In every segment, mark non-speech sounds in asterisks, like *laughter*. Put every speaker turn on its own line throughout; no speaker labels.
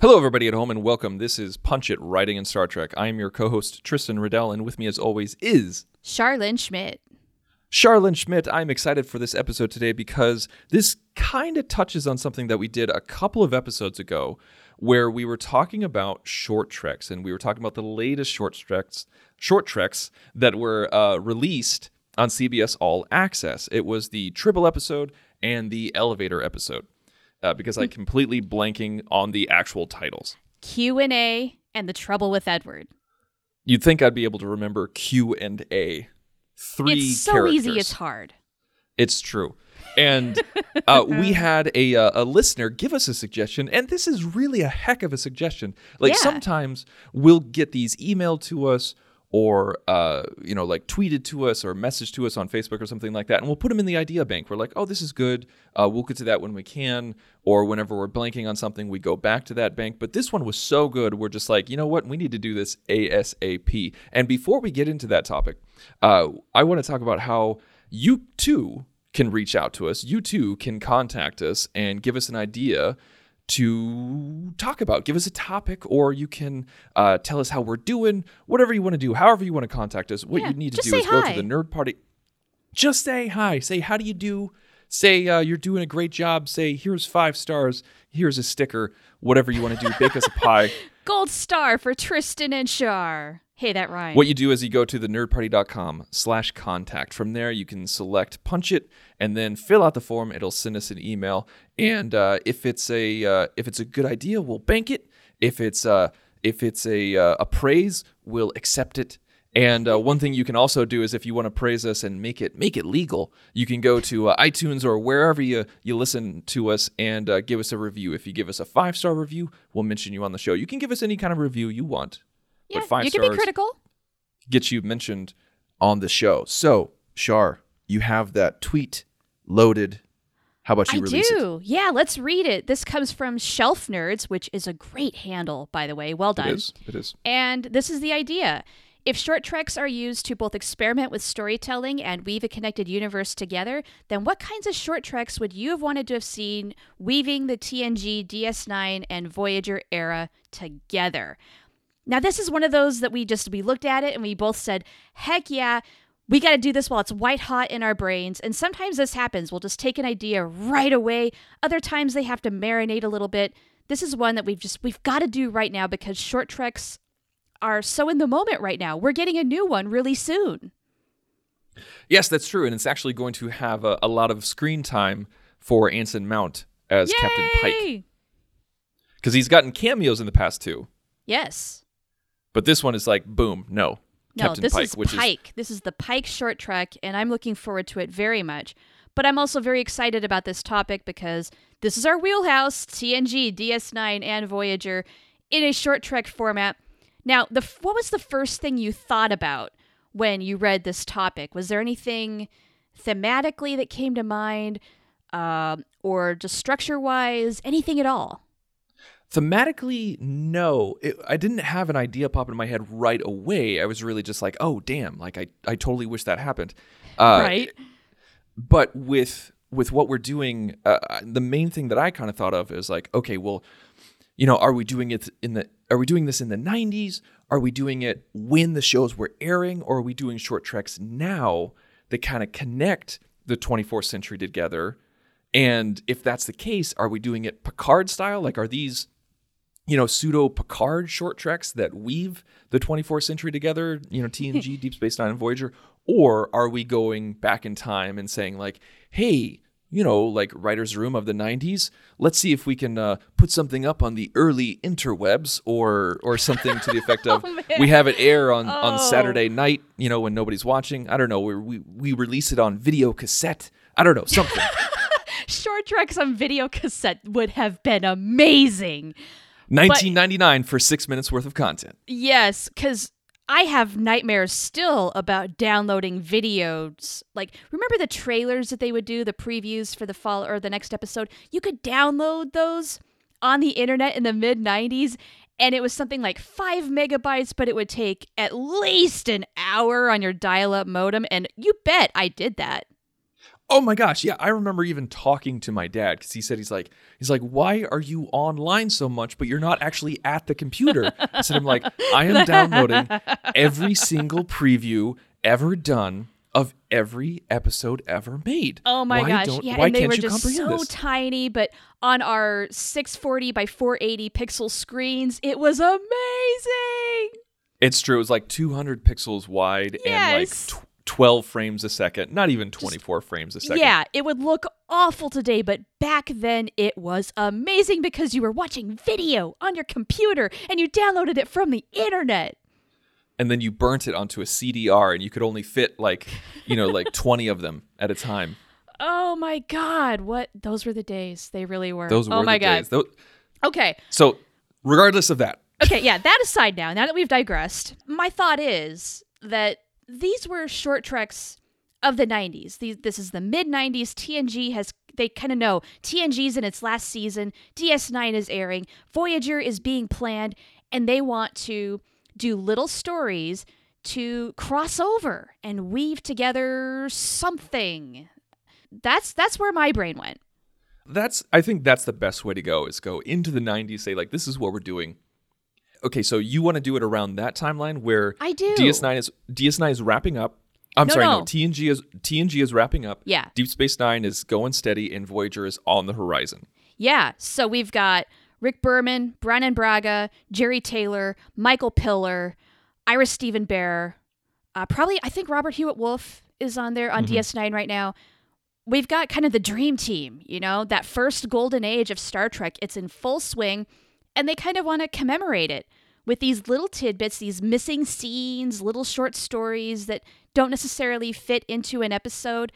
Hello, everybody at home, and welcome. This is Punch It Writing in Star Trek. I am your co host, Tristan Riddell, and with me, as always, is
Charlene Schmidt.
Charlene Schmidt. I'm excited for this episode today because this kind of touches on something that we did a couple of episodes ago where we were talking about short treks and we were talking about the latest short treks, short treks that were uh, released on CBS All Access. It was the triple episode and the Elevator episode uh, because I completely blanking on the actual titles.
Q and A and the trouble with Edward.
You'd think I'd be able to remember Q and A. Three
it's so
characters.
easy. It's hard.
It's true. And uh, we *laughs* had a, uh, a listener give us a suggestion, and this is really a heck of a suggestion. Like
Yeah.
sometimes we'll get these emailed to us, or uh, you know, like tweeted to us, or messaged to us on Facebook or something like that, and we'll put them in the idea bank. We're like, oh, this is good. Uh, we'll get to that when we can, or whenever we're blanking on something, we go back to that bank. But this one was so good, we're just like, you know what? We need to do this ASAP. And before we get into that topic, uh, I want to talk about how you too can reach out to us. You too can contact us and give us an idea to talk about. Give us a topic, or you can uh, tell us how we're doing, whatever you want to do, however you want to contact us. What
Yeah,
you need to do is go to the Nerd Party. Just say hi. Say, how do you do? Say, uh, you're doing a great job. Say, here's five stars. Here's a sticker. Whatever you want to do. Bake us a pie. *laughs*
Gold star for Tristan and Char. Hey, that rhymes.
What you do is you go to the nerdparty.com slash contact. From there, you can select punch it and then fill out the form. It'll send us an email. And uh, if it's a uh, if it's a good idea, we'll bank it. If it's uh, if it's a uh, a praise, we'll accept it. And uh, one thing you can also do is if you want to praise us and make it make it legal, you can go to uh, iTunes or wherever you you listen to us and uh, give us a review. If you give us a five star review, we'll mention you on the show. You can give us any kind of review you want.
Yeah,
but five
you can
stars
be critical.
get you mentioned on the show. So, Shar, you have that tweet loaded. How about you
I
release it?
do. Yeah, let's read it. This comes from Shelf Nerds, which is a great handle, by the way. Well done.
It is. It is.
And this is the idea. If short treks are used to both experiment with storytelling and weave a connected universe together, then what kinds of short treks would you have wanted to have seen weaving the TNG, DS9, and Voyager era together? Now, this is one of those that we just we looked at it and we both said, "Heck yeah, we got to do this while it's white hot in our brains." And sometimes this happens. We'll just take an idea right away. Other times they have to marinate a little bit. This is one that we've just we've got to do right now because short treks are so in the moment right now. We're getting a new one really soon.
Yes, that's true, and it's actually going to have a, a lot of screen time for Anson Mount as Captain Pike because he's gotten cameos in the past too.
Yes.
But this one is like, boom, no,
No,
Captain
this
Pike,
is
which
Pike. This is the Pike short trek, and I'm looking forward to it very much. But I'm also very excited about this topic because this is our wheelhouse TNG, DS9, and Voyager in a short trek format. Now, the what was the first thing you thought about when you read this topic? Was there anything thematically that came to mind, um, or just structure wise, anything at all?
Thematically, no. It, I didn't have an idea pop in my head right away. I was really just like, oh, damn, like I, I totally wish that happened. Uh,
right?
but with with what we're doing uh, the main thing that i kind of thought of is like okay well you know are we doing it in the are we doing this in the 90s are we doing it when the shows were airing or are we doing short treks now that kind of connect the 24th century together and if that's the case are we doing it picard style like are these you know, pseudo Picard short treks that weave the 24th century together, you know, TNG, *laughs* Deep Space Nine, and Voyager? Or are we going back in time and saying, like, hey, you know, like writer's room of the 90s, let's see if we can uh, put something up on the early interwebs or or something to the effect *laughs* of we have it air on, on
Oh.
Saturday night, you know, when nobody's watching. I don't know, we, we, we release it on video cassette. I don't know, something. *laughs*
Short treks on video cassette would have been amazing.
1999 for six minutes worth of content.
Yes, because I have nightmares still about downloading videos. Like, remember the trailers that they would do, the previews for the fall or the next episode? You could download those on the internet in the mid 90s, and it was something like five megabytes, but it would take at least an hour on your dial up modem. And you bet I did that.
Oh my gosh, yeah, I remember even talking to my dad because he said he's like he's like, why are you online so much, but you're not actually at the computer? I said I'm like, I am downloading every single preview ever done of every episode ever made.
Oh my
why
gosh. Yeah,
why
and they were just so
this?
tiny, but on our 640 by 480 pixel screens, it was amazing.
It's true. It was like 200 pixels wide and like
Yes.
12 frames a second, not even 24 frames a second.
Yeah, it would look awful today, but back then it was amazing because you were watching video on your computer and you downloaded it from the internet.
And then you burnt it onto a CDR and you could only fit like, you know, like *laughs* 20 of them at a time.
Oh my god, what those were the days. They really were.
Those oh were
oh my
the
god.
days. Tho-
Okay.
So, regardless of that,
Okay, yeah, that aside now, now that we've digressed, my thought is that these were short treks of the 90s. These, this is the mid 90s. TNG has, they kind of know TNG's in its last season, DS9 is airing, Voyager is being planned, and they want to do little stories to cross over and weave together something. That's that's where my brain went.
that's I think that's the best way to go is go into the 90s say like this is what we're doing. Okay, so you want to do it around that timeline where
I do.
DS9 is DS9 is wrapping up. I'm
No,
sorry,
no.
no. TNG is TNG is wrapping up.
Yeah.
Deep Space 9 is going steady and Voyager is on the horizon.
Yeah, so we've got Rick Berman, Brannon Braga, Jeri Taylor, Michael Piller, Ira Steven Behr, uh, probably I think Robert Hewitt Wolfe is on there on DS9 right now. We've got kind of the dream team, you know, that first golden age of Star Trek. It's in full swing, and they kind of want to commemorate it with these little tidbits, these missing scenes, little short stories that don't necessarily fit into an episode,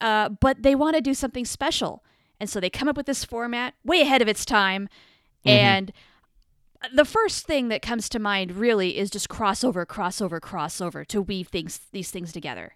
uh, but they want to do something special. And so they come up with this format way ahead of its time. And the first thing that comes to mind really is just crossover, crossover, crossover to weave things these things together.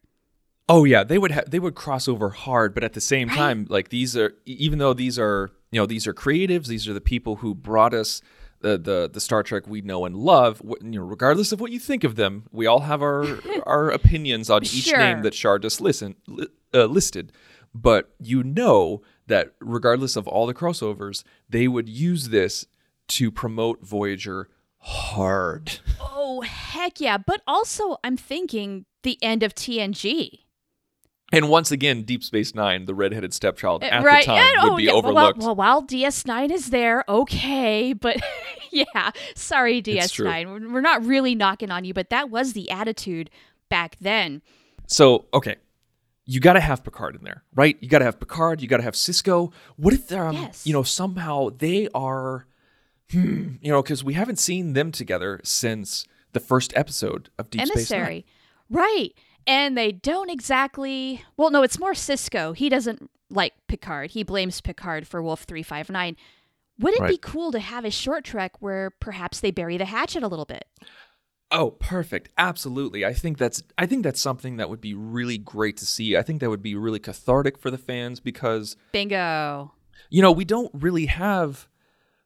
Oh yeah, they would ha- they would cross over hard, but at the same
Right.
time, like these are even though these are you know these are creatives, these are the people who brought us the the, the Star Trek we know and love. You know, regardless of what you think of them, we all have our *laughs* our opinions on each
Sure.
name that Shar just listen li- uh, listed. But you know that regardless of all the crossovers, they would use this to promote Voyager hard.
Oh, heck yeah. But also, I'm thinking the end of TNG.
And once again, Deep Space Nine, the redheaded stepchild, at
right.
the time
and-
would
oh,
be
yeah, well,
overlooked.
Well, while DS9 is there, okay. But *laughs* yeah, sorry, DS9. We're- We're not really knocking on you, but that was the attitude back then.
So, okay, you got to have Picard in there, right? You got to have Picard. You got to have Sisko. What if they're, um,
Yes.
you know, somehow they are, hmm, you know, because we haven't seen them together since the first episode of Deep Space Nine.
emissary. Right. And they don't exactly. Well, no, it's more Sisko. He doesn't like Picard. He blames Picard for Wolf 359. Would it be cool to have a short trek where perhaps they bury the hatchet a little bit?
Oh, perfect. Absolutely. I think that's I think that's something that would be really great to see. I think that would be really cathartic for the fans because
Bingo.
you know, we don't really have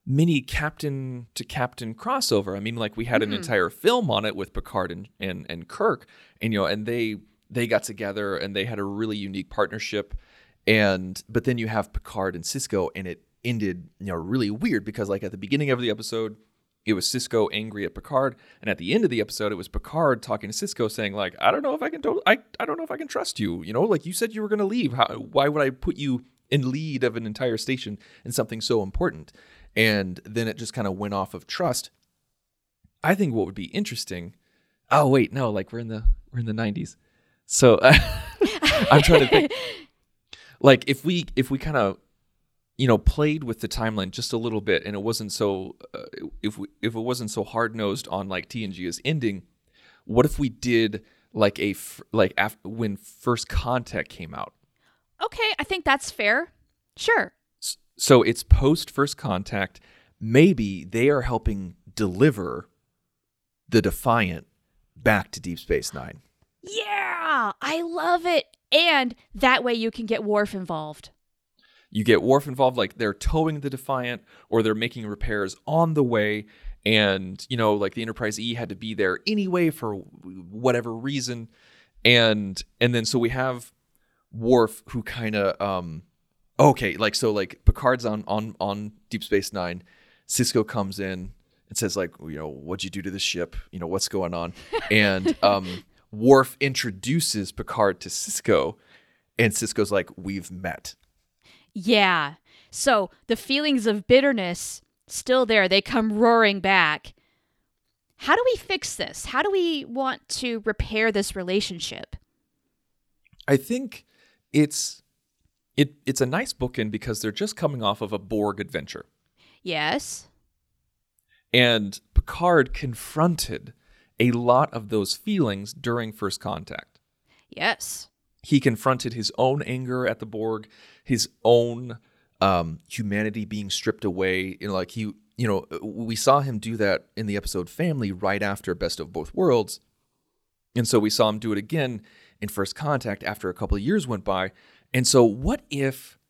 many captain to captain crossover. I mean, like we had an mm-hmm. entire film on it with Picard and, and and Kirk, and you know, and they they got together and they had a really unique partnership. And but then you have Picard and Sisko, and it ended you know really weird because like at the beginning of the episode. It was Sisko angry at Picard, and at the end of the episode, it was Picard talking to Sisko, saying like, "I don't know if I can, to- I, I don't know if I can trust you. You know, like you said you were going to leave. How, why would I put you in lead of an entire station in something so important?" And then it just kind of went off of trust. I think what would be interesting. Oh wait, no, like we're in the we're in the nineties, so *laughs* I'm trying to think. *laughs* Like if we if we kind of you know played with the timeline just a little bit and it wasn't so uh, if we if it wasn't so hard nosed on like TNG is ending, what if we did like a f- like after when First Contact came out?
Okay, I think that's fair. Sure.
So it's post First Contact. Maybe they are helping deliver the Defiant back to Deep Space Nine.
Yeah, I love it. And that way you can get Worf involved.
You get Worf involved, like they're towing the Defiant or they're making repairs on the way. And, you know, like the Enterprise E had to be there anyway for whatever reason. And and then so we have Worf who kind of um okay, like so like Picard's on on on Deep Space 9. Sisko comes in and says like, you know, what'd you do to the ship? You know, what's going on? *laughs* And um Worf introduces Picard to Sisko and Sisko's like, "We've met."
Yeah. So the feelings of bitterness still there. They come roaring back. How do we fix this? How do we want to repair this relationship?
I think it's it it's a nice bookend because they're just coming off of a Borg adventure.
Yes.
And Picard confronted a lot of those feelings during first contact.
Yes.
He confronted his own anger at the Borg, his own um, humanity being stripped away. You know, like he, you know, we saw him do that in the episode Family right after Best of Both Worlds. And so we saw him do it again in First Contact after a couple of years went by. And so, what if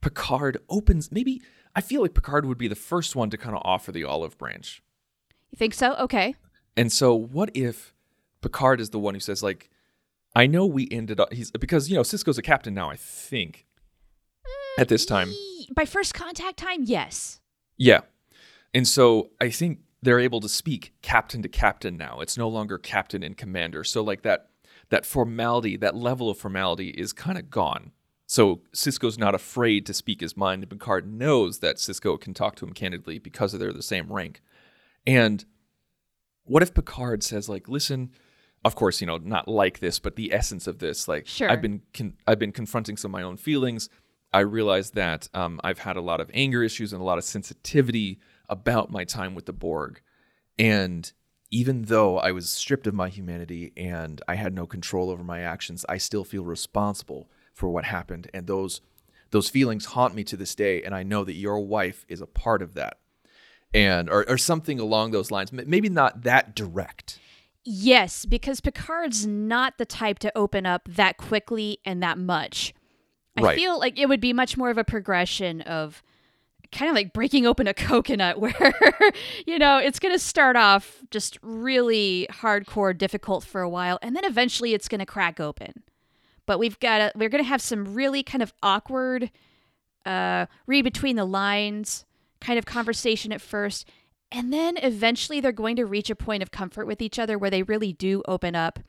Picard opens? Maybe I feel like Picard would be the first one to kind of offer the olive branch.
You think so? Okay.
And so, what if Picard is the one who says, like, I know we ended up, he's because, you know, Sisko's a captain now, I think, at this mm, time.
By first contact time, yes.
Yeah. And so, I think they're able to speak captain to captain now. It's no longer captain and commander. So, like, that. That formality, that level of formality is kind of gone. So Sisko's not afraid to speak his mind. And Picard knows that Sisko can talk to him candidly because they're the same rank. And what if Picard says like, "Listen, of course, you know, not like this, but the essence of this, like,
Sure.
I've been con- I've been confronting some of my own feelings. I realize that um, I've had a lot of anger issues and a lot of sensitivity about my time with the Borg, and even though I was stripped of my humanity and I had no control over my actions, I still feel responsible for what happened, and those those feelings haunt me to this day. And I know that your wife is a part of that." And or, or something along those lines. Maybe not that direct.
Yes, because Picard's not the type to open up that quickly and that much. I
Right.
feel like it would be much more of a progression of kind of like breaking open a coconut *laughs* where you know it's going to start off just really hardcore difficult for a while and then eventually it's going to crack open but we've got to we're going to have some really kind of awkward uh read between the lines kind of conversation at first and then eventually they're going to reach a point of comfort with each other where they really do open up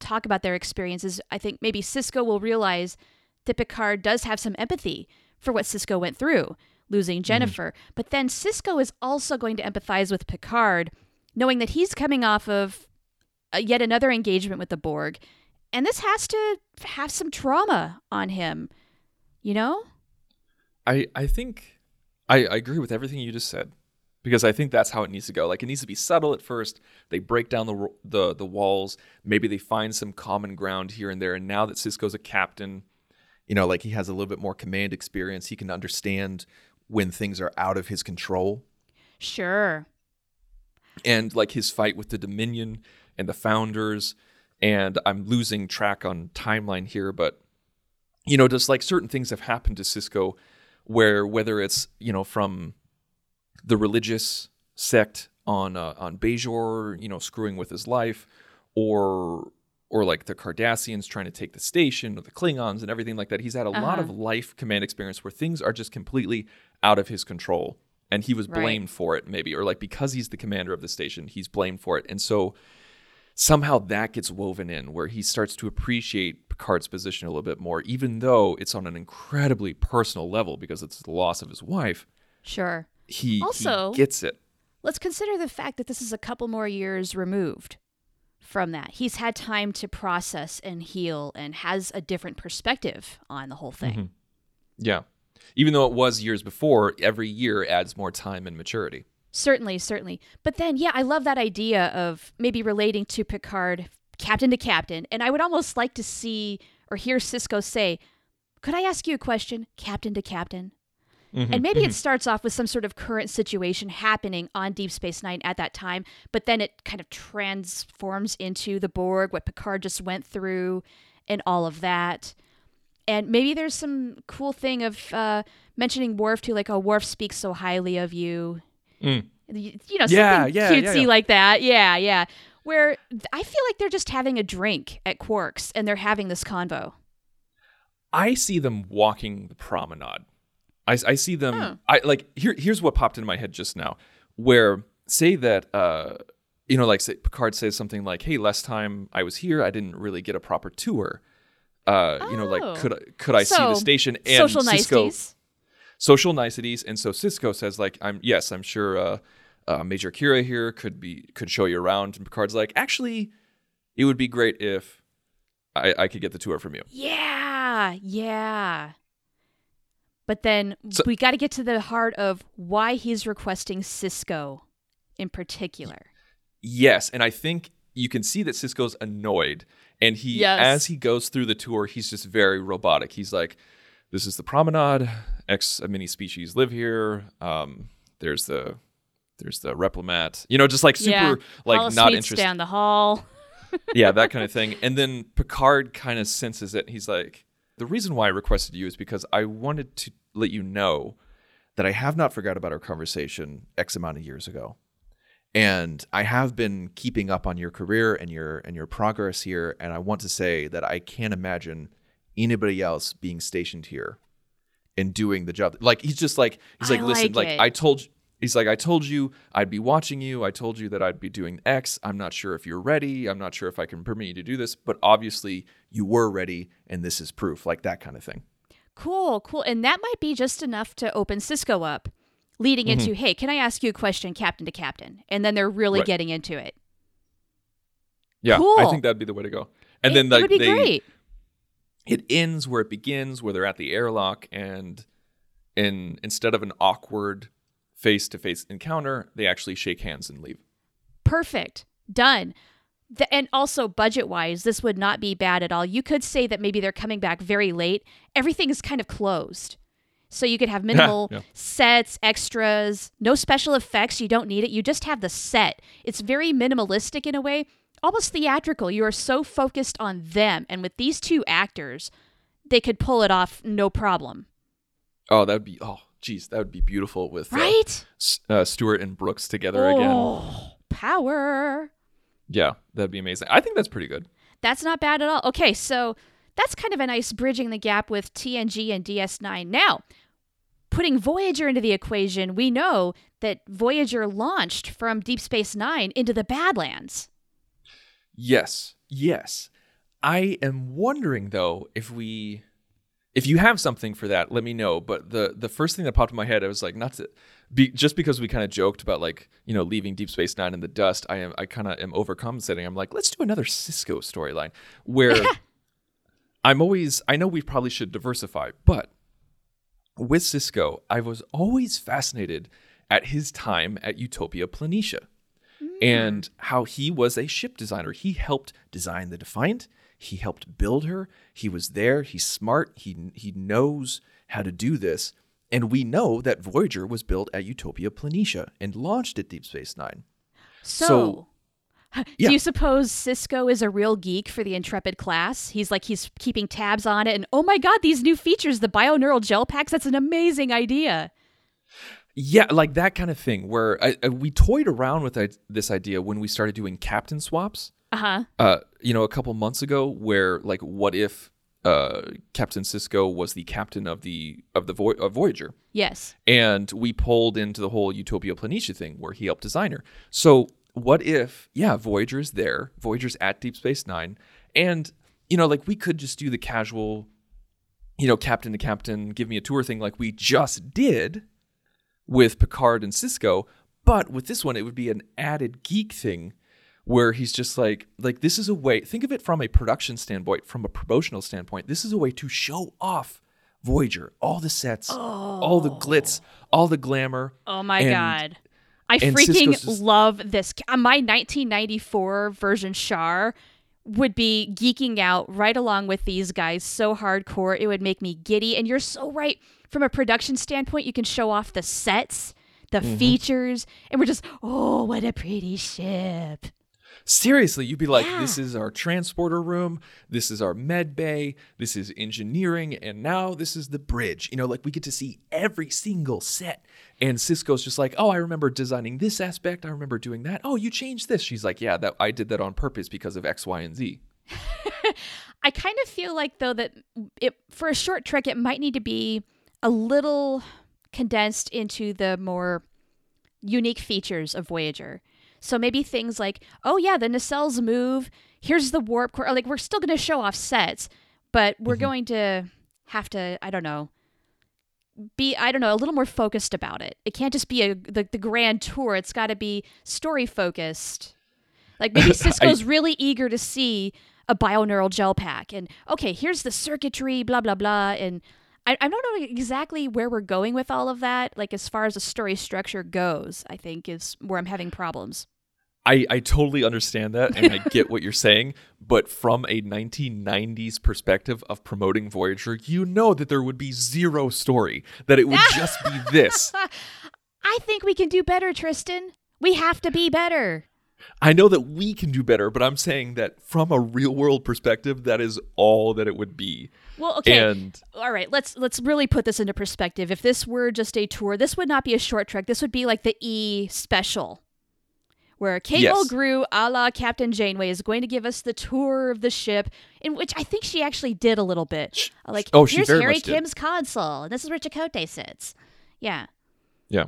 talk about their experiences. I think maybe sisko will realize that picard does have some empathy for what sisko went through losing jennifer. But then sisko is also going to empathize with picard knowing that he's coming off of uh, yet another engagement with the borg and this has to have some trauma on him you know
I I think I, I agree with everything you just said because I think that's how it needs to go. Like it needs to be subtle at first. They break down the the the walls. Maybe they find some common ground here and there. And now that Sisko's a captain, you know, like he has a little bit more command experience. He can understand when things are out of his control.
sure
and like his fight with the Dominion and the Founders. And I'm losing track on timeline here, but you know, just like certain things have happened to Sisko, where whether it's you know from the religious sect on uh, on Bajor, you know, screwing with his life, or or like the Cardassians trying to take the station, or the Klingons and everything like that. He's had a lot
Uh-huh.
of life command experience where things are just completely out of his control, and he was
Right.
blamed for it, maybe, or like because he's the commander of the station, he's blamed for it, and so somehow that gets woven in where he starts to appreciate Picard's position a little bit more, even though it's on an incredibly personal level because it's the loss of his wife.
sure
He,
Also-
he gets it.
let's consider the fact that this is a couple more years removed from that. He's had time to process and heal and has a different perspective on the whole thing. Mm-hmm.
Yeah. Even though it was years before, every year adds more time and maturity.
Certainly, certainly. But then, yeah, I love that idea of maybe relating to Picard, captain to captain. And I would almost like to see or hear Sisko say, Could I ask you a question, captain to captain? And maybe it starts off with some sort of current situation happening on Deep Space Nine at that time, but then it kind of transforms into the Borg, what Picard just went through, and all of that. And maybe there's some cool thing of uh, mentioning Worf too, like, oh, Worf speaks so highly of you. You you know, something
Yeah, yeah,
cutesy
yeah, yeah.
like that. Yeah, yeah. Where I feel like they're just having a drink at Quarks and they're having this convo.
I see them walking the promenade. I, I see them. I like here. Here's what popped into my head just now. Where say that uh, you know, like say Picard says something like, "Hey, last time I was here, I didn't really get a proper tour." Uh, you know,
Oh.
like could I, could I see the station and
social
Sisko
niceties.
Social niceties, and so Sisko says like, "I'm yes, I'm sure uh, uh, Major Kira here could be could show you around," and Picard's like, "Actually, it would be great if I, I could get the tour from you."
Yeah, yeah. But then
So-
we got to get to the heart of why he's requesting Sisko in particular.
Yes, and I think you can see that Sisko's annoyed, and he
Yes.
as he goes through the tour, he's just very robotic. He's like, "This is the promenade. X many species live here. Um, there's the there's the replimat. You know, just like super
yeah.
like
Hall
not interested.
down the hall. *laughs*
yeah, that kind of thing. And then Picard kind of senses it. He's like, "The reason why I requested you is because I wanted to let you know that I have not forgot about our conversation X amount of years ago." and I have been keeping up on your career and your and your progress here and I want to say that I can't imagine anybody else being stationed here and doing the job like he's just like he's
I
like listen
like
like. I told you he's like I told you I'd be watching you I told you that I'd be doing X I'm not sure if you're ready I'm not sure if I can permit you to do this but obviously you were ready and this is proof like that kind of thing
Cool, cool. And that might be just enough to open Sisko up, leading into, mm-hmm. hey, can I ask you a question, captain to captain? And then they're really
Right.
getting into it.
yeah
cool.
I think that'd be the way to go and
It-
then like
would be
they
great.
It ends where it begins where they're at the airlock and in instead of an awkward face-to-face encounter they actually shake hands and leave
Perfect. Done. The, and also, budget wise, this would not be bad at all. You could say that maybe they're coming back very late. Everything is kind of closed. So you could have minimal
Yeah.
sets, extras, no special effects. You don't need it. You just have the set. It's very minimalistic in a way, almost theatrical. You are so focused on them. And with these two actors, they could pull it off no problem.
oh that would be oh geez that would be beautiful with uh,
Right?
S- uh, Stewart and Brooks together again
Oh, power.
yeah that'd be amazing I think that's pretty good
That's not bad at all. Okay, so that's kind of a nice bridging the gap with TNG and DS9. Now, putting Voyager into the equation, we know that Voyager launched from Deep Space Nine into the Badlands.
Yes yes I am wondering though if we if you have something for that, let me know. But the the first thing that popped in my head, I was like, not to be just because we kind of joked about like you know leaving Deep Space Nine in the dust. I am I kind of am overcompensating. I'm like, let's do another Sisko storyline where *laughs* I'm always I know we probably should diversify, but with Sisko, I was always fascinated at his time at Utopia Planitia Mm-hmm. and how he was a ship designer. He helped design the Defiant. He helped build her. He was there. He's smart. He he knows how to do this. And we know that Voyager was built at Utopia Planitia and launched at Deep Space Nine.
So,
So- *laughs* yeah.
do you suppose Sisko is a real geek for the Intrepid class? He's like he's keeping tabs on it, and oh my god, these new features, the bioneural gel packs, that's an amazing idea.
Yeah, like that kind of thing where I, I, we toyed around with I, this idea when we started doing captain swaps.
Uh huh.
uh, you know, a couple months ago, where like, what if uh, Captain Sisko was the captain of the of the Voy- of Voyager,
Yes.
and we pulled into the whole Utopia Planitia thing where he helped design her. So, what if, yeah, Voyager is there, Voyager's at Deep Space Nine, and you know, like we could just do the casual, you know, captain to captain, give me a tour thing, like we just did with Picard and Sisko. But with this one, it would be an added geek thing where he's just like, like this is a way. Think of it from a production standpoint, from a promotional standpoint. This is a way to show off Voyager, all the sets, all the glitz, oh. all the glamour.
Oh my
And-
god. I freaking
just-
love this. My 1994 version Char would be geeking out right along with these guys so hardcore. It would make me giddy. And you're so right. From a production standpoint you can show off the sets the mm-hmm. features and we're just oh what a pretty ship
Seriously, you'd be like,
Yeah.
this is our transporter room, this is our med bay, this is engineering, and now this is the bridge. You know, like we get to see every single set. And Sisko's just like, oh, I remember designing this aspect. I remember doing that. Oh, you changed this. She's like, yeah, that I did that on purpose because of X, Y, and Z. *laughs*
I kind of feel like though that it for a short trek it might need to be a little condensed into the more unique features of Voyager. So maybe things like, oh yeah, the nacelles move. Here's the warp core. Like we're still going to show off sets, but we're mm-hmm. going to have to. I don't know. Be I don't know a little more focused about it. It can't just be a the, the grand tour. It's got to be story focused. Like maybe *laughs* Sisko's really eager to see a bioneural gel pack, and okay, here's the circuitry, blah blah blah, and I, I don't know exactly where we're going with all of that. Like as far as the story structure goes, I think is where I'm having problems.
I, I totally understand that and I get what you're saying, *laughs* but from a 1990s perspective of promoting Voyager, you know that there would be zero story, that it would *laughs* just be this.
I think we can do better, Tristan. We have to be better.
I know that we can do better, but I'm saying that from a real world perspective, that is all that it would be.
Well, okay.
And
all right, let's let's really put this into perspective. If this were just a tour, this would not be a short trek. This would be like the E special, where Kate
Yes.
Mulgrew, a la Captain Janeway, is going to give us the tour of the ship, in which I think she actually did a little bit. Like,
oh,
here's
very
Harry
much did.
Kim's console, and this is where Chakotay sits. Yeah.
yeah.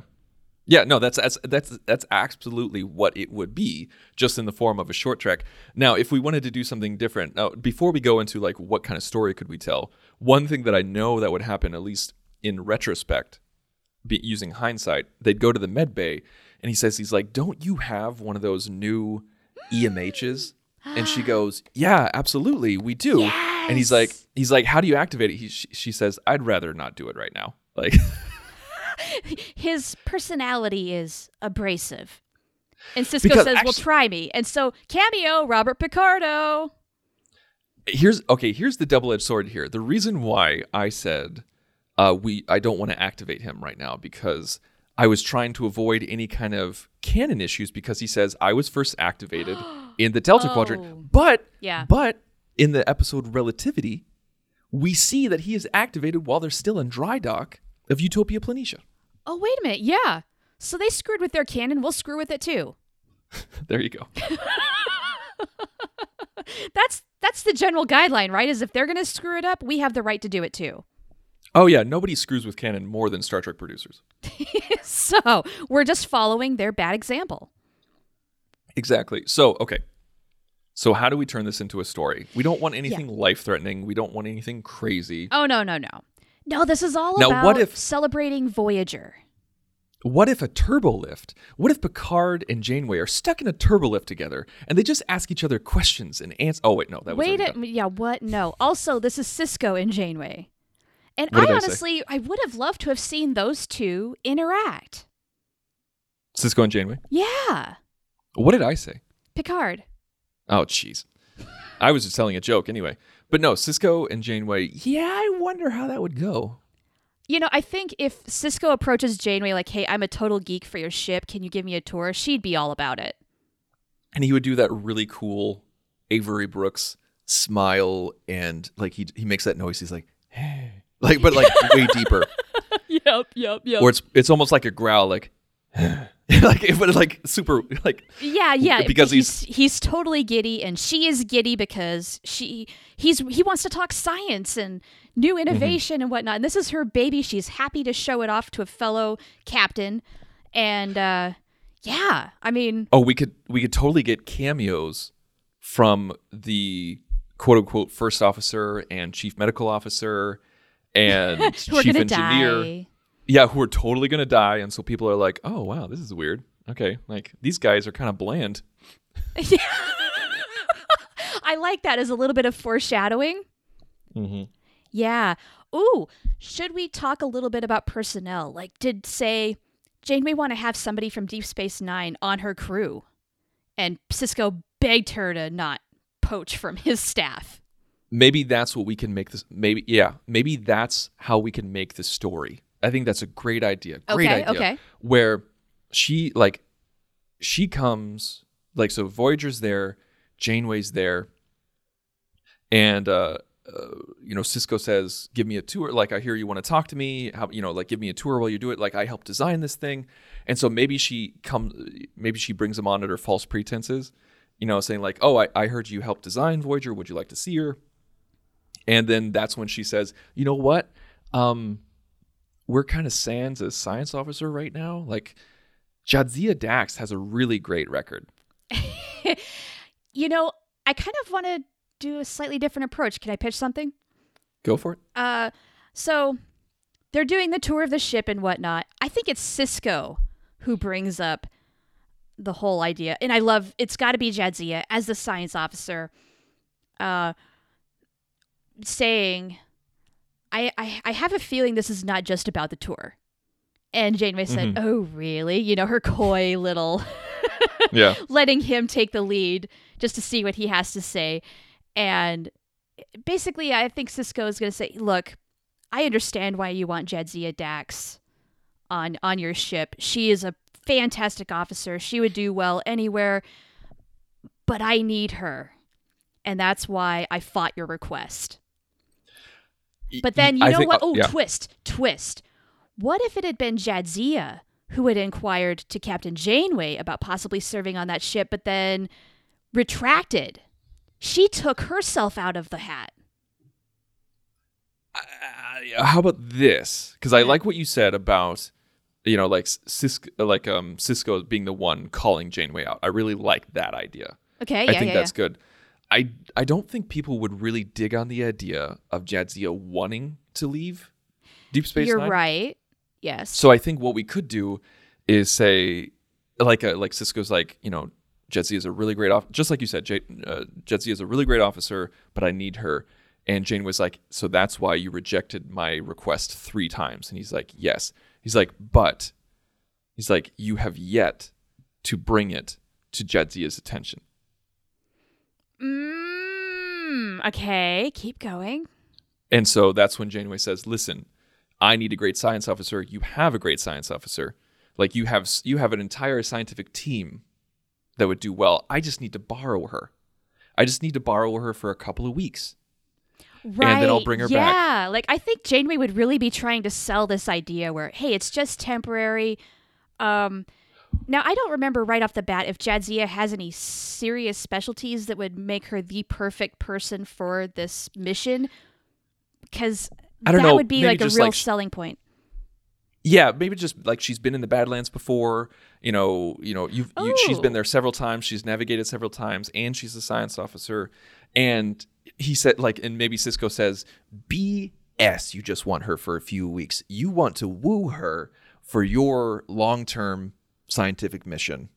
Yeah, no, that's that's that's that's absolutely what it would be, just in the form of a short trek. Now, if we wanted to do something different, now before we go into like what kind of story could we tell, one thing that I know that would happen, at least in retrospect, be, using hindsight, they'd go to the med bay, and he says he's like, "Don't you have one of those new EMHs?" And she *gasps* goes, "Yeah, absolutely, we do." And he's like, "He's like, how do you activate it?" He, she, she says, "I'd rather not do it right now." Like. *laughs* *laughs*
His personality is abrasive. And Sisko
Because
says, "Well, try me." And so cameo Robert Picardo.
here's okay here's the double-edged sword here the reason why i said uh, we i don't want to activate him right now because i was trying to avoid any kind of canon issues because he says i was first activated *gasps* in the delta
Oh.
quadrant but
Yeah.
but in the episode relativity we see that he is activated while they're still in dry dock of utopia planitia
Oh, wait a minute. Yeah. So they screwed with their canon. We'll screw with it too. *laughs*
there you go *laughs*
That's that's the general guideline, right? Is if they're going to screw it up, we have the right to do it too.
oh yeah nobody screws with canon more than star trek producers *laughs*
So we're just following their bad example.
Exactly. So, okay. So, how do we turn this into a story? We don't want anything life threatening. We don't want anything crazy.
Oh no, no, no. No, this is all
Now,
about
what if-
celebrating Voyager.
What if a turbo lift? What if Picard and Janeway are stuck in a turbo lift together and they just ask each other questions and answer? Oh, wait, no, that was
Wait a yeah, what? No. Also, this is Sisko and Janeway. And
What
I honestly, I would have loved to have seen those two interact.
Sisko and Janeway.
Yeah.
What did I say?
Picard.
Oh, jeez. I was just telling a joke anyway. But no, Sisko and Janeway. Yeah, I wonder how that would go.
You know, I think if Sisko approaches Janeway like, "Hey, I'm a total geek for your ship. Can you give me a tour?" She'd be all about it.
and he would do that really cool Avery Brooks smile and like he he makes that noise. He's like, hey. like but like way *laughs* deeper,
Yep, yep, yep.
or it's it's almost like a growl, like *laughs* like it was like super like
yeah, yeah.
because
he's he's totally giddy, and she is giddy because she he's he wants to talk science and new
Mm-hmm.
innovation and whatnot. And this is her baby. She's happy to show it off to a fellow captain, and uh, yeah, I mean,
oh we could we could totally get cameos from the quote unquote first officer and chief medical officer and *laughs* chief engineer.
die.
Yeah, who are totally gonna die, and so people are like, "Oh wow, this is weird." Okay, like these guys are kind of bland. yeah. *laughs*
I like that as a little bit of foreshadowing.
Mm-hmm.
Yeah. Ooh, should we talk a little bit about personnel? Like, did say Janeway want to have somebody from Deep Space Nine on her crew, and Sisko begged her to not poach from his staff.
maybe that's what we can make this maybe yeah maybe that's how we can make the story i think that's a great idea great
Okay,
idea
okay.
where she like she comes like so voyager's there janeway's there and uh, uh you know sisko says give me a tour like i hear you want to talk to me how you know like give me a tour while you do it like i helped design this thing and so maybe she comes maybe she brings him on under false pretenses you know saying like oh i, I heard you helped design voyager would you like to see her and then that's when she says, "You know what? Um, we're kind of sans as science officer right now. Like, Jadzia Dax has a really great record. *laughs*
You know, I kind of want to do a slightly different approach. Can I pitch something?
Go for it.
Uh, so they're doing the tour of the ship and whatnot. I think it's Sisko who brings up the whole idea, and I love. It's got to be Jadzia as the science officer, uh, saying, I, "I I have a feeling this is not just about the tour." And Janeway said, mm-hmm. "Oh, really?" You know, her coy little *laughs*
Yeah.
letting him take the lead just to see what he has to say. And basically, I think Sisko is going to say, "Look, I understand why you want Jadzia Dax on on your ship. She is a fantastic officer. She would do well anywhere, but I need her, and that's why I fought your request." But then you
I
know
think-
what?
uh,
Oh,
yeah.
twist, twist. What if it had been Jadzia who had inquired to Captain Janeway about possibly serving on that ship, but then retracted? She took herself out of the hat.
Uh, how about this? Because I like what you said about, you know, like Sisko, like um Sisko being the one calling Janeway out. I really like that idea.
Okay,
I
yeah,
think
yeah,
that's good. I I don't think people would really dig on the idea of Jadzia wanting to leave Deep Space
You're
Nine.
right. Yes.
So I think what we could do is say, like, a, like Sisko's like, you know, Jadzia is a really great off, just like you said, J- uh, Jadzia is a really great officer, but I need her. And Jane was like, so that's why you rejected my request three times. And he's like, yes. He's like, but he's like, you have yet to bring it to Jadzia's attention.
Mm, okay, keep going.
And so that's when Janeway says, "Listen, I need a great science officer. You have a great science officer. Like you have you have an entire scientific team that would do well. I just need to borrow her. I just need to borrow her for a couple of weeks."
Right.
And then I'll bring her
yeah.
back. Yeah.
Like I think Janeway would really be trying to sell this idea where, hey, it's just temporary. Um, now I don't remember right off the bat if Jadzia has any serious specialties that would make her the perfect person for this mission, because
I don't
that
know,
would be like a real
like,
selling point.
Yeah, maybe just like she's been in the Badlands before. You know, you know, you've, you she's been
Oh.
there several times. She's navigated several times, and she's a science officer. And he said, like, and maybe Sisko says, "B.S. You just want her for a few weeks. You want to woo her for your long-term scientific mission."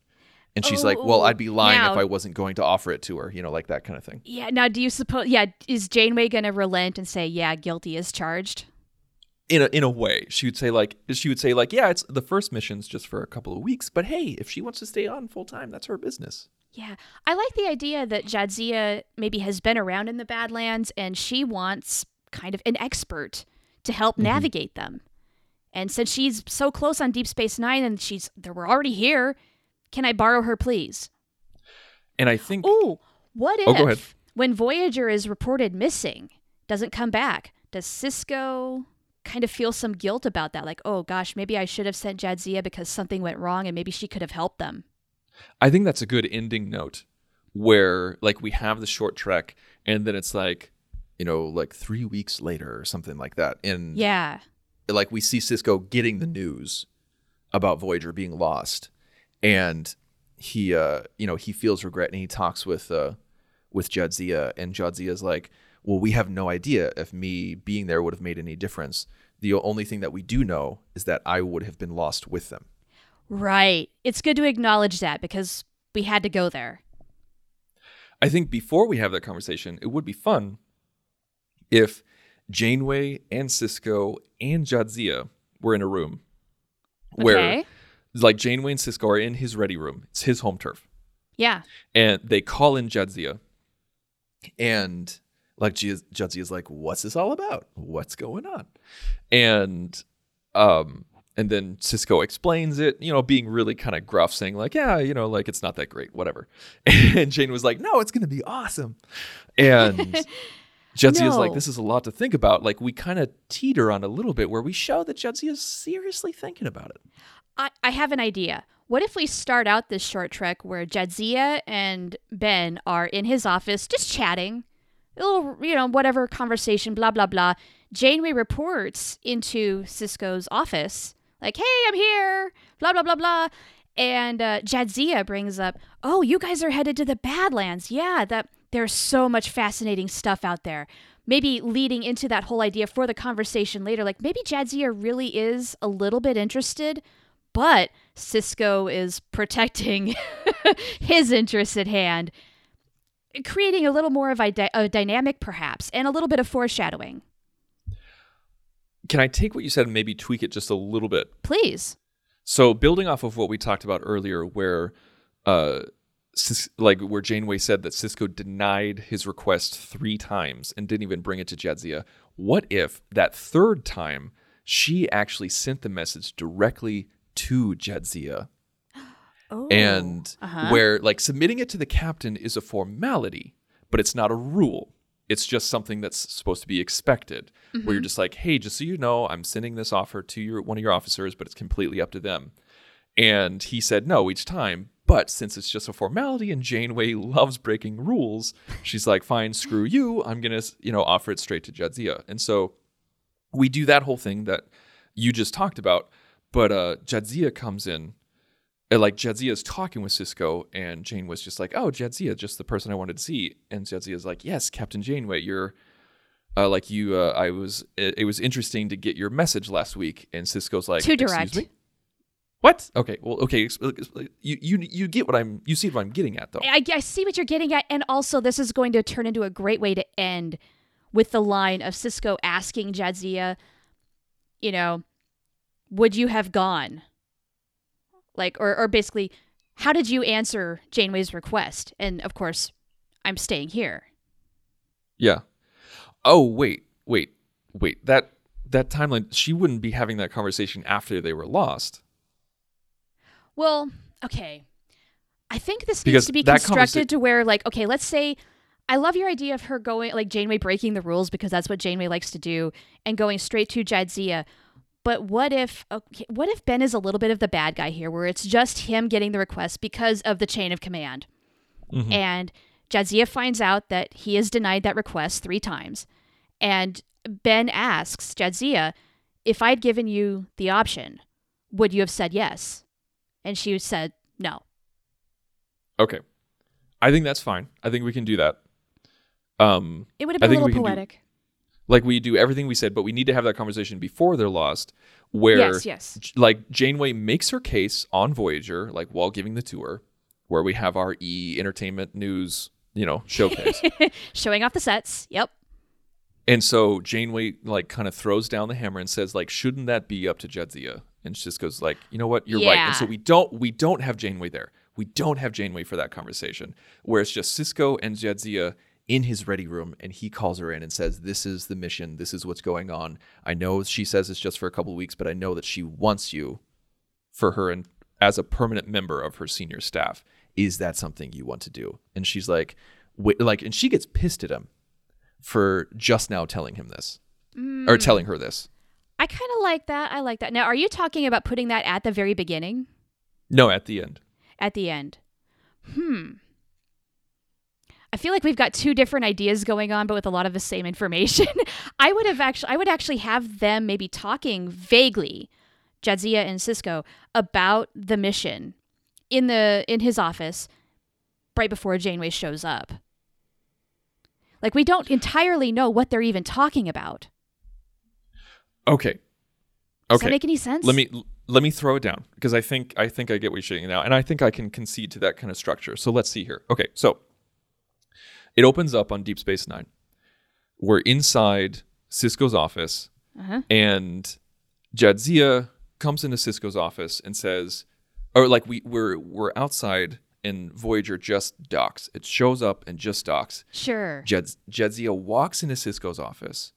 And she's like, "Well,
Oh,
I'd be lying
now-
if I wasn't going to offer it to her." You know, like that kind of thing.
Yeah. Now, do you suppose? Yeah. Is Janeway going to relent and say, "Yeah, guilty as charged"?
In a in a way, she would say like she would say like, "Yeah, it's the first mission's just for a couple of weeks, but hey, if she wants to stay on full time, that's her business."
Yeah, I like the idea that Jadzia maybe has been around in the Badlands and she wants kind of an expert to help
Mm-hmm.
navigate them. And since she's so close on Deep Space Nine and she's they we're already here, can I borrow her, please?
And I think
Ooh, what if
Oh, go ahead.
when Voyager is reported missing, doesn't come back, does Sisko kind of feel some guilt about that? Like, oh gosh, maybe I should have sent Jadzia because something went wrong and maybe she could have helped them.
I think that's a good ending note where like we have the short trek and then it's like you know like 3 weeks later or something like that and
Yeah.
Like we see Sisko getting the news about Voyager being lost and he uh you know he feels regret and he talks with uh with Jadzia and Jadzia's like well we have no idea if me being there would have made any difference the only thing that we do know is that I would have been lost with them
Right. It's good to acknowledge that because we had to go there.
I think before we have that conversation, it would be fun if Janeway and Sisko and Jadzia were in a room where,
Okay.
like, Janeway and Sisko are in his ready room. It's his home turf.
Yeah.
And they call in Jadzia and like is like, "What's this all about? What's going on?" And um, and then Sisko explains it, you know, being really kind of gruff, saying like, "Yeah, you know, like it's not that great, whatever." *laughs* And Jane was like, "No, it's gonna be awesome." And *laughs* Jadzia is like, "This is a lot to think about." Like we kind of teeter on a little bit where we show that Jadzia is seriously thinking about it.
I, I have an idea. What if we start out this short trek where Jadzia and Ben are in his office just chatting, a little, you know, whatever conversation, blah, blah, blah. Janeway reports into Sisko's office, like, hey, I'm here, blah, blah, blah, blah. And uh, Jadzia brings up, oh, you guys are headed to the Badlands. Yeah, that there's so much fascinating stuff out there. Maybe leading into that whole idea for the conversation later, like maybe Jadzia really is a little bit interested, but Sisko is *laughs* protecting his interests at hand, creating a little more of a, dy- a dynamic, perhaps, and a little bit of foreshadowing.
Can I take what you said and maybe tweak it just a little bit?
Please.
So building off of what we talked about earlier, where uh, like where Janeway said that Sisko denied his request three times and didn't even bring it to Jadzia. What if that third time she actually sent the message directly to Jadzia? *gasps*
Oh.
and
Uh-huh.
where like submitting it to the captain is a formality, but it's not a rule. It's just something that's supposed to be expected. Where you're just like, hey, just so you know, I'm sending this offer to your one of your officers, but it's completely up to them. And he said no each time. But since it's just a formality and Janeway loves breaking rules, she's like, fine, screw you. I'm gonna, you know, offer it straight to Jadzia. And so we do that whole thing that you just talked about. But uh Jadzia comes in and, like Jadzia is talking with Sisko, and Jane was just like, "Oh, Jadzia, just the person I wanted to see." And Jadzia is like, "Yes, Captain Janeway, you're uh, like you. Uh, I was. It, it was interesting to get your message last week." And Sisko's like,
Too
"Excuse
direct.
me? What? Okay, well, okay. ex- ex- You you you get what I'm. You see what I'm getting at, though.
I, I see what you're getting at, and also this is going to turn into a great way to end with the line of Sisko asking Jadzia, you know, would you have gone? Like, or, or basically, how did you answer Janeway's request? And of course, I'm staying here.
Yeah. Oh wait, wait, wait. That that timeline. She wouldn't be having that conversation after they were lost.
Well, okay. I think this
Because
needs to be constructed
conversa-
to where, like, okay, let's say I love your idea of her going, like, Janeway breaking the rules because that's what Janeway likes to do and going straight to Jadzia. But what if, okay, what if Ben is a little bit of the bad guy here, where it's just him getting the request because of the chain of command, mm-hmm. and Jadzia finds out that he has denied that request three times, and Ben asks Jadzia, "If I'd given you the option, would you have said yes?" And she said no.
Okay. I think that's fine. I think we can do that. Um,
It would have been a little
can do-
poetic.
like we do everything we said, but we need to have that conversation before they're lost, where
Yes, yes.
J- like Janeway makes her case on Voyager, like while giving the tour, where we have our E Entertainment News, you know, showcase. *laughs*
Showing off the sets. Yep.
and so Janeway like kind of throws down the hammer and says, like, shouldn't that be up to Jadzia? And goes like, you know what, you're right. And so we don't we don't have Janeway there. We don't have Janeway for that conversation. Where it's just Sisko and Jadzia in his ready room and he calls her in and says, This is the mission, this is what's going on. I know she says it's just for a couple of weeks, but I know that she wants you for her and as a permanent member of her senior staff. Is that something you want to do? And she's like, wait, like, and she gets pissed at him for just now telling him this or mm. telling her this.
I kind of like that. I like that. Now, are you talking about putting that at the very beginning?
No, at the end.
At the end? Hmm. I feel like we've got two different ideas going on, but with a lot of the same information. *laughs* I would have actually, I would actually have them maybe talking vaguely, Jadzia and Sisko, about the mission in the in his office right before Janeway shows up. Like we don't entirely know what they're even talking about.
Okay.
Does
Okay.
that make any sense?
let me let me throw it down because I think I think I get what you're saying now, and I think I can concede to that kind of structure. So let's see here. Okay, so it opens up on Deep Space Nine. We're inside Sisko's office,
Uh-huh.
and Jadzia comes into Sisko's office and says, or like we we're we're outside, and Voyager just docks. It shows up and just docks.
Sure.
Jed, Jadzia walks into Sisko's office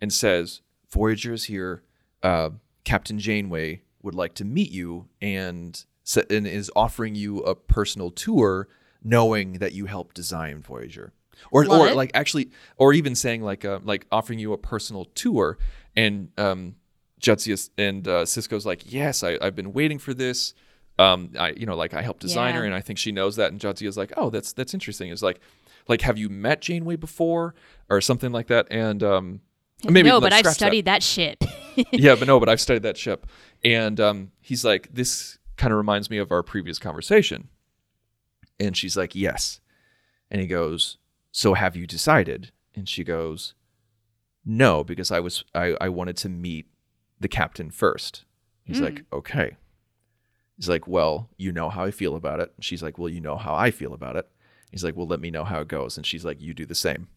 and says, Voyager is here. Uh, Captain Janeway would like to meet you and, and is offering you a personal tour, knowing that you helped design Voyager. Or,
Love
or like actually, or even saying like uh, like offering you a personal tour, and um, Jadzia and uh, Sisko's like, yes, I, I've been waiting for this. Um, I you know like I helped design her, and I think she knows that. And Jadzia's like, oh, that's that's interesting. It's like, like have you met Janeway before or something like that? And um, maybe
no, but I've
scratch that.
studied that, ship. *laughs*
yeah, but no, but *laughs* I've studied that ship. And um, he's like, this kind of reminds me of our previous conversation. And she's like, yes. And he goes, so have you decided? And she goes, no, because I was I, I wanted to meet the captain first. He's like, okay. He's like, well, you know how I feel about it. She's like, well, you know how I feel about it. He's like, well, let me know how it goes. And she's like, you do the same.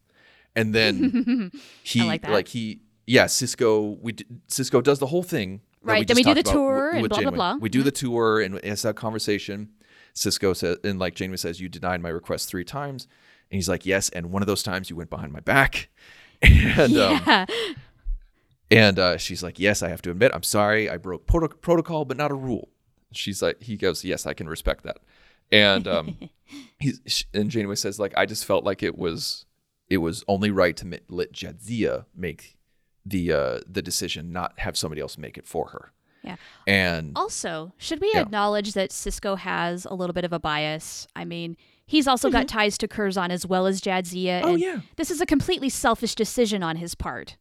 And then *laughs* he
like that.
he yeah Sisko we Sisko does the whole thing
Right, then we do the tour and blah, blah,
Janeway.
blah.
We do the tour and it's that conversation. Sisko says and like Janeway says you denied my request three times and he's like yes and one of those times you went behind my back *laughs* and um, and uh, she's like yes I have to admit I'm sorry I broke proto- protocol but not a rule. She's like he goes yes I can respect that and um, *laughs* he's and Janeway says like I just felt like it was it was only right to let Jadzia make the uh the decision, not have somebody else make it for her.
Yeah.
And
Also, should we
Yeah.
acknowledge that Sisko has a little bit of a bias? I mean, he's also got ties to Curzon as well as Jadzia.
Mm-hmm. Oh,
and
yeah.
This is a completely selfish decision on his part.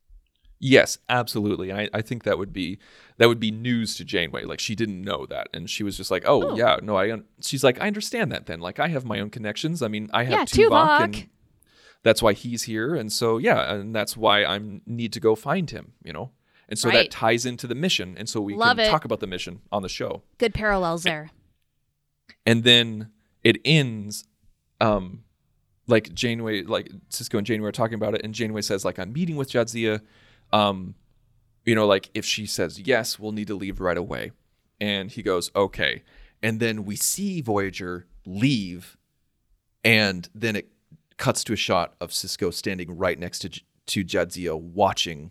yes, absolutely. And I, I think that would be that would be news to Janeway. Like she didn't know that, and she was just like, "Oh,
Oh.
yeah, no, I." Un-. She's like, "I understand that." Then, like, I have my own connections. I mean, I have
Yeah,
Tuvok,
Tuvok.
and that's why he's here, and so yeah, and that's why I need to go find him. You know, and so
Right.
that ties into the mission, and so we
Love
can
it.
talk about the mission on the show.
Good parallels there.
and then it ends um like Janeway like Sisko and Janeway are talking about it and Janeway says like I'm meeting with Jadzia um you know like if she says yes we'll need to leave right away and he goes okay and then we see Voyager leave and then it cuts to a shot of Sisko standing right next to to Jadzia watching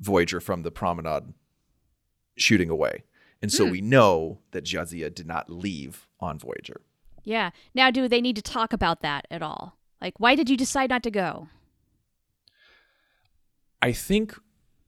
Voyager from the promenade shooting away and so hmm. we know that Jadzia did not leave on Voyager
Yeah. Now, do they need to talk about that at all? Like, why did you decide not to go?
I think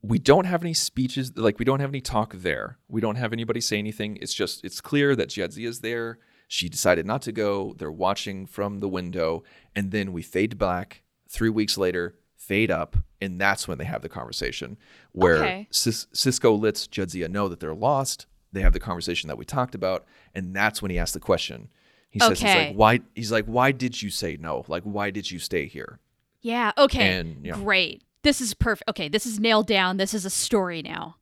we don't have any speeches, like we don't have any talk there. We don't have anybody say anything. It's just it's clear that Jadzia is there. She decided not to go. They're watching from the window, and then we fade back. Three weeks later, fade up, and that's when they have the conversation where
Okay.
Cis- Sisko lets Jadzia know that they're lost. They have the conversation that we talked about, and that's when he asks the question. He says, "He's like, why?" He's like, "Why did you say no? Like, why did you stay here?"
Yeah. Okay.
And, you know.
Great. This is perfect. Okay. This is nailed down. This is a story now.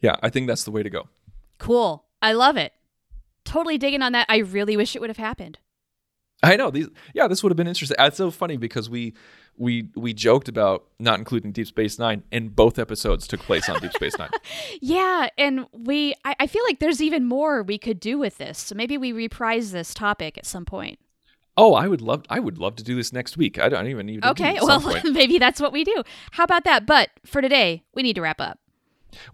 Yeah, I think that's the way to go.
Cool. I love it. Totally digging on that. I really wish it would have happened.
I know these. Yeah, this would have been interesting. It's so funny because we we we joked about not including Deep Space Nine, and both episodes took place on Deep Space Nine. *laughs*
Yeah, and we I, I feel like there's even more we could do with this. So maybe we reprise this topic at some point.
Oh, I would love. I would love to do this next week. I don't even need to do
Okay, well *laughs* maybe that's what we do. How about that? But for today, we need to wrap up.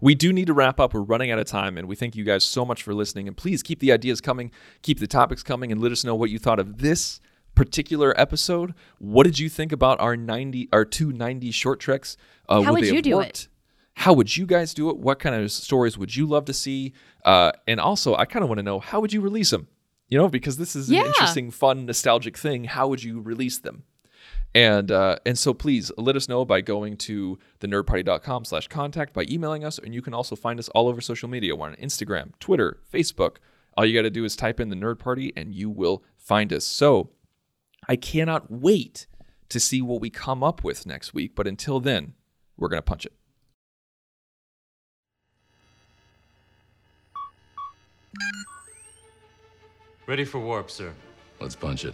We do need to wrap up. We're running out of time, and we thank you guys so much for listening. And please keep the ideas coming, keep the topics coming, and let us know what you thought of this particular episode. What did you think about our ninety, our two ninety short treks? Uh,
How would
they
you do it?
How would you guys do it? What kind of stories would you love to see? Uh, and also, I kind of want to know how would you release them? You know, because this is an interesting, fun, nostalgic thing. How would you release them? And uh, and so please let us know by going to thenerdparty.com slash contact by emailing us. And you can also find us all over social media. We're on Instagram, Twitter, Facebook. All you got to do is type in the Nerd Party and you will find us. So I cannot wait to see what we come up with next week. But until then, we're going to punch it.
Ready for warp, sir.
Let's punch it.